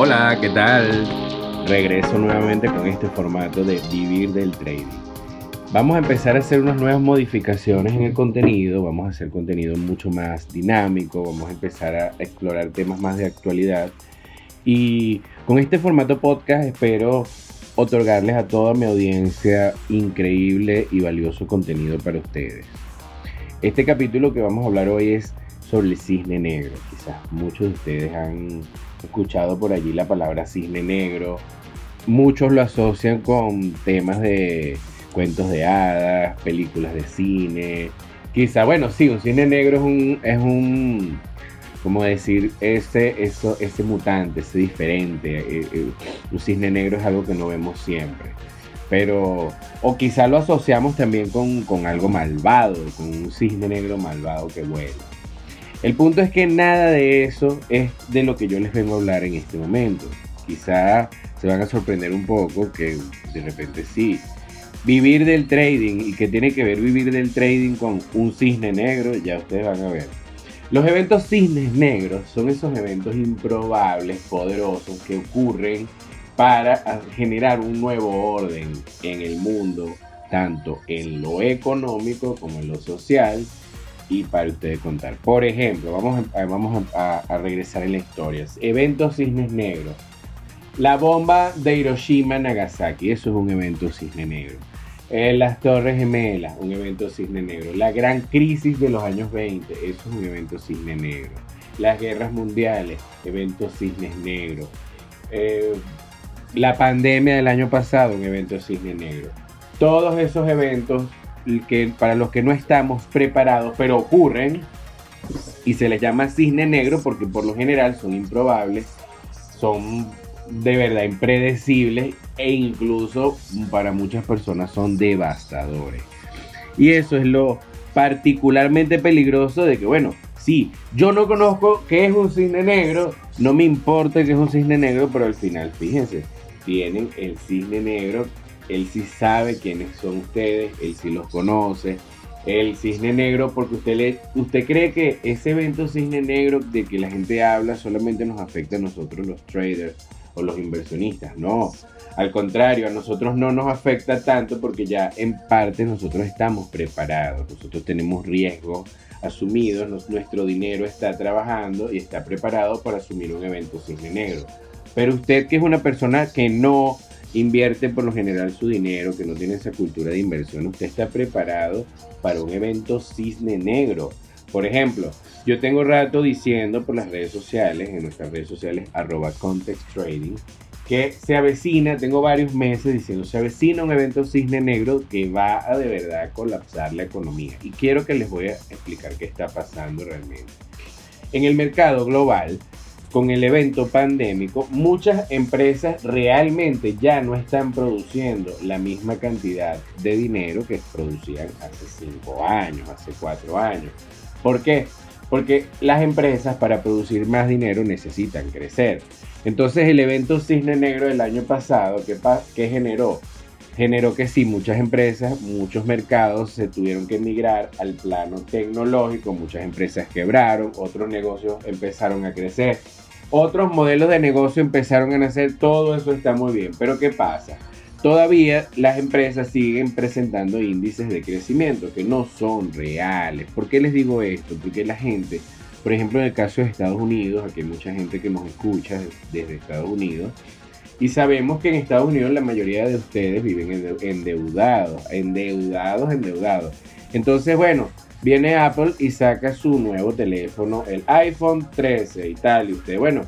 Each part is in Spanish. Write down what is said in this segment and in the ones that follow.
Hola, ¿qué tal? Regreso nuevamente con este formato de vivir del trading. Vamos a empezar a hacer unas nuevas modificaciones en el contenido, vamos a hacer contenido mucho más dinámico, vamos a empezar a explorar temas más de actualidad y con este formato podcast espero otorgarles a toda mi audiencia increíble y valioso contenido para ustedes. Este capítulo que vamos a hablar hoy es sobre el cisne negro. Quizás muchos de ustedes han escuchado por allí la palabra cisne negro. Muchos lo asocian con temas de cuentos de hadas, películas de cine. Quizá, bueno, sí, un cine negro es un, es un como decir, ese, eso, ese mutante, ese diferente. Eh, eh, un cisne negro es algo que no vemos siempre. Pero, o quizá lo asociamos también con, con algo malvado, con un cisne negro malvado que vuela. El punto es que nada de eso es de lo que yo les vengo a hablar en este momento. Quizá se van a sorprender un poco que de repente sí, vivir del trading y que tiene que ver vivir del trading con un cisne negro, ya ustedes van a ver. Los eventos cisnes negros son esos eventos improbables, poderosos, que ocurren para generar un nuevo orden en el mundo, tanto en lo económico como en lo social, y para ustedes contar. Por ejemplo, vamos a, vamos a, a regresar en la historia. Eventos cisnes negros. La bomba de Hiroshima Nagasaki, eso es un evento cisne negro. Eh, las Torres Gemelas, un evento cisne negro. La gran crisis de los años 20, eso es un evento cisne negro. Las guerras mundiales, eventos cisnes negros. Eh, la pandemia del año pasado, un evento cisne negro. Todos esos eventos que para los que no estamos preparados, pero ocurren y se les llama cisne negro porque por lo general son improbables, son de verdad impredecibles e incluso para muchas personas son devastadores. Y eso es lo particularmente peligroso de que, bueno, si yo no conozco qué es un cisne negro, no me importa que es un cisne negro, pero al final, fíjense, tienen el cisne negro, él sí sabe quiénes son ustedes, él sí los conoce, el cisne negro, porque usted, le, usted cree que ese evento cisne negro de que la gente habla solamente nos afecta a nosotros los traders o los inversionistas. No, al contrario, a nosotros no nos afecta tanto porque ya en parte nosotros estamos preparados, nosotros tenemos riesgos asumidos, nuestro dinero está trabajando y está preparado para asumir un evento cisne negro. Pero usted que es una persona que no invierte por lo general su dinero, que no tiene esa cultura de inversión, usted está preparado para un evento cisne negro. Por ejemplo, yo tengo rato diciendo por las redes sociales, en nuestras redes sociales, arroba context trading, que se avecina, tengo varios meses diciendo, se avecina un evento cisne negro que va a de verdad colapsar la economía. Y quiero que les voy a explicar qué está pasando realmente. En el mercado global, con el evento pandémico, muchas empresas realmente ya no están produciendo la misma cantidad de dinero que producían hace 5 años, hace 4 años. ¿Por qué? Porque las empresas para producir más dinero necesitan crecer. Entonces el evento Cisne Negro del año pasado, ¿qué, qué generó? Generó que sí, muchas empresas, muchos mercados se tuvieron que migrar al plano tecnológico, muchas empresas quebraron, otros negocios empezaron a crecer, otros modelos de negocio empezaron a nacer, todo eso está muy bien, pero ¿qué pasa? Todavía las empresas siguen presentando índices de crecimiento que no son reales. ¿Por qué les digo esto? Porque la gente, por ejemplo en el caso de Estados Unidos, aquí hay mucha gente que nos escucha desde Estados Unidos, y sabemos que en Estados Unidos la mayoría de ustedes viven endeudados, endeudados, endeudados. Entonces, bueno, viene Apple y saca su nuevo teléfono, el iPhone 13 y tal, y usted, bueno,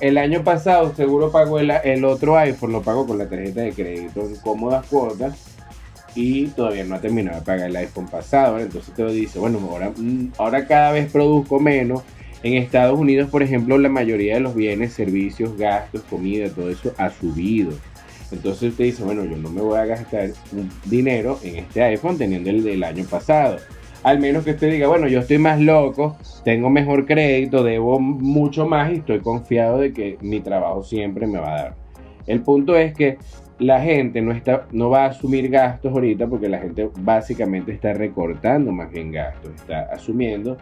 el año pasado seguro pagó el, otro iPhone, lo pagó con la tarjeta de crédito en cómodas cuotas y todavía no ha terminado de pagar el iPhone pasado. Entonces te lo dice, bueno, ahora, mm, ahora cada vez produzco menos. En Estados Unidos, por ejemplo, la mayoría de los bienes, servicios, gastos, comida, todo eso ha subido. Entonces usted dice, bueno, yo no me voy a gastar dinero en este iPhone teniendo el del año pasado al menos que usted diga, bueno, yo estoy más loco, tengo mejor crédito, debo mucho más y estoy confiado de que mi trabajo siempre me va a dar. El punto es que la gente no, está, no va a asumir gastos ahorita porque la gente básicamente está recortando más bien gastos, está asumiendo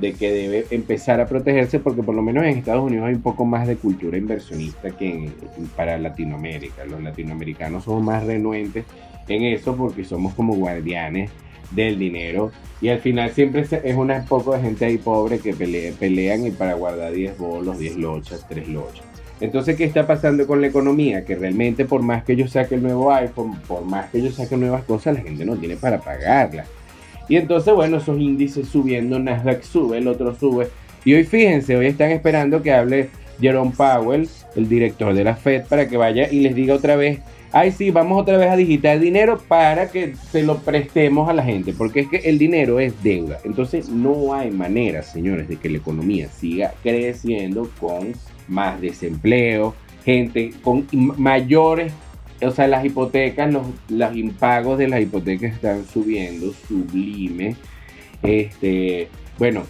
de que debe empezar a protegerse porque por lo menos en Estados Unidos hay un poco más de cultura inversionista que para Latinoamérica. Los latinoamericanos somos más renuentes en eso porque somos como guardianes del dinero y al final siempre es una poco de gente ahí pobre que pelean y para guardar 10 bolos, 10 lochas, 3 lochas. Entonces, ¿qué está pasando con la economía? Que realmente por más que yo saque el nuevo iPhone, por más que yo saque nuevas cosas, la gente no tiene para pagarlas. Y entonces, bueno, esos índices subiendo, Nasdaq sube, el otro sube. Y hoy fíjense, hoy están esperando que hable Jerome Powell, el director de la Fed, para que vaya y les diga otra vez, ay sí, vamos otra vez a digitar dinero para que se lo prestemos a la gente, porque es que el dinero es deuda. Entonces no hay manera, señores, de que la economía siga creciendo con más desempleo, gente con mayores, o sea, las hipotecas, los, los impagos de las hipotecas están subiendo, sublime. Este, bueno,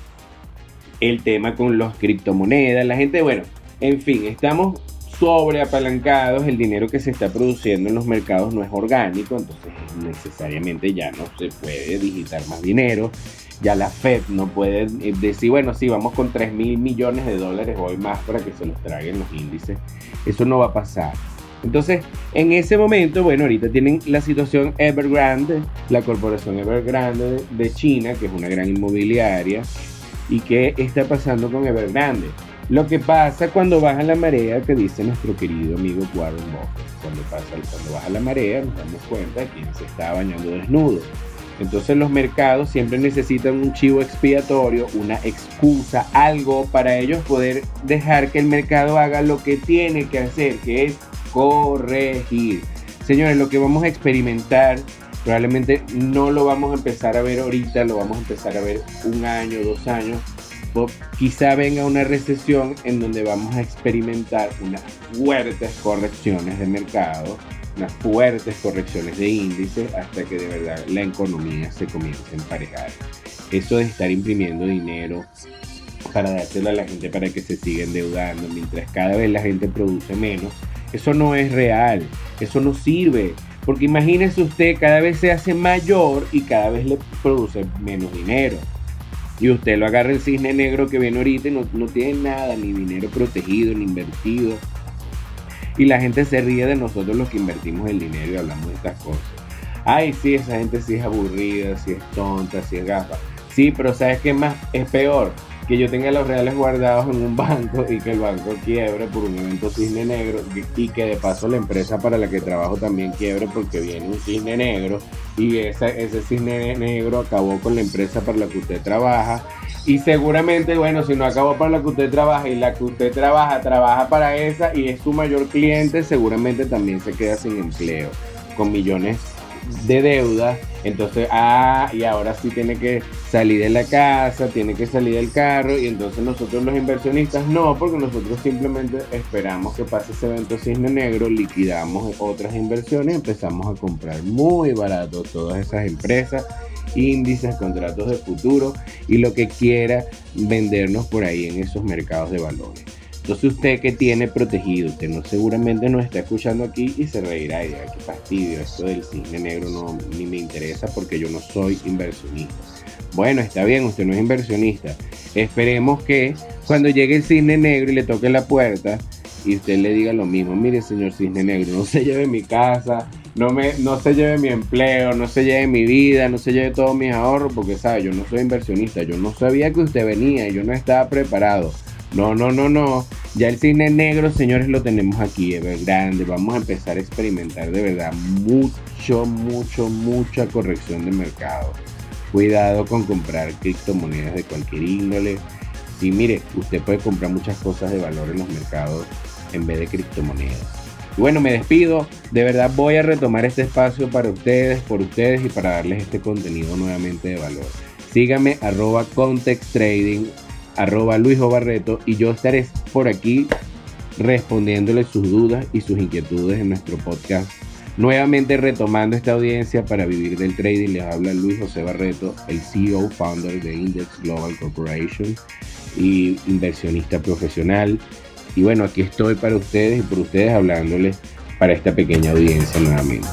el tema con las criptomonedas, la gente, bueno, en fin, estamos sobreapalancados, el dinero que se está produciendo en los mercados no es orgánico, entonces necesariamente ya no se puede digitar más dinero ya la Fed no puede eh, decir, bueno, sí, vamos con 3 mil millones de dólares hoy más para que se los traguen los índices. Eso no va a pasar. Entonces, en ese momento, bueno, ahorita tienen la situación Evergrande, la corporación Evergrande de China, que es una gran inmobiliaria. ¿Y qué está pasando con Evergrande? Lo que pasa cuando baja la marea, que dice nuestro querido amigo Warren Buffett. Cuando, pasa, cuando baja la marea, nos damos cuenta de quién se está bañando desnudo. Entonces los mercados siempre necesitan un chivo expiatorio, una excusa, algo para ellos poder dejar que el mercado haga lo que tiene que hacer, que es corregir. Señores, lo que vamos a experimentar probablemente no lo vamos a empezar a ver ahorita, lo vamos a empezar a ver un año, dos años. quizá venga una recesión en donde vamos a experimentar unas fuertes correcciones de mercado unas fuertes correcciones de índices hasta que de verdad la economía se comience a emparejar. Eso de estar imprimiendo dinero para dárselo a la gente para que se siga endeudando mientras cada vez la gente produce menos, eso no es real, eso no sirve. Porque imagínese usted, cada vez se hace mayor y cada vez le produce menos dinero. Y usted lo agarra el cisne negro que viene ahorita y no, no tiene nada, ni dinero protegido, ni invertido y la gente se ríe de nosotros los que invertimos el dinero y hablamos de estas cosas. Ay, sí, esa gente sí es aburrida, sí es tonta, sí es gafa. Sí, pero ¿sabes qué más es peor? Que yo tenga los reales guardados en un banco y que el banco quiebre por un evento cisne negro y que de paso la empresa para la que trabajo también quiebre porque viene un cisne negro y ese cisne negro acabó con la empresa para la que usted trabaja. Y seguramente, bueno, si no acabó para la que usted trabaja y la que usted trabaja, trabaja para esa y es su mayor cliente, seguramente también se queda sin empleo, con millones de deuda. Entonces, ah, y ahora sí tiene que salir de la casa, tiene que salir del carro. Y entonces nosotros los inversionistas no, porque nosotros simplemente esperamos que pase ese evento cisne negro, liquidamos otras inversiones, empezamos a comprar muy barato todas esas empresas índices, contratos de futuro y lo que quiera vendernos por ahí en esos mercados de valores. Entonces usted que tiene protegido, usted no seguramente nos está escuchando aquí y se reirá y dirá, qué fastidio, esto del cisne negro no, ni me interesa porque yo no soy inversionista. Bueno, está bien, usted no es inversionista. Esperemos que cuando llegue el cisne negro y le toque la puerta y usted le diga lo mismo, mire señor cisne negro, no se lleve mi casa, no, me, no se lleve mi empleo, no se lleve mi vida, no se lleve todos mis ahorros, porque sabe, yo no soy inversionista, yo no sabía que usted venía yo no estaba preparado. No, no, no, no. Ya el cine negro, señores, lo tenemos aquí, es grande. Vamos a empezar a experimentar de verdad mucho, mucho, mucha corrección de mercado. Cuidado con comprar criptomonedas de cualquier índole. Sí, mire, usted puede comprar muchas cosas de valor en los mercados en vez de criptomonedas bueno, me despido. De verdad voy a retomar este espacio para ustedes, por ustedes y para darles este contenido nuevamente de valor. Síganme arroba context trading, arroba Luis Barreto y yo estaré por aquí respondiéndoles sus dudas y sus inquietudes en nuestro podcast. Nuevamente retomando esta audiencia para vivir del trading, les habla Luis José Barreto, el CEO, founder de Index Global Corporation y inversionista profesional. Y bueno, aquí estoy para ustedes y por ustedes hablándoles para esta pequeña audiencia nuevamente.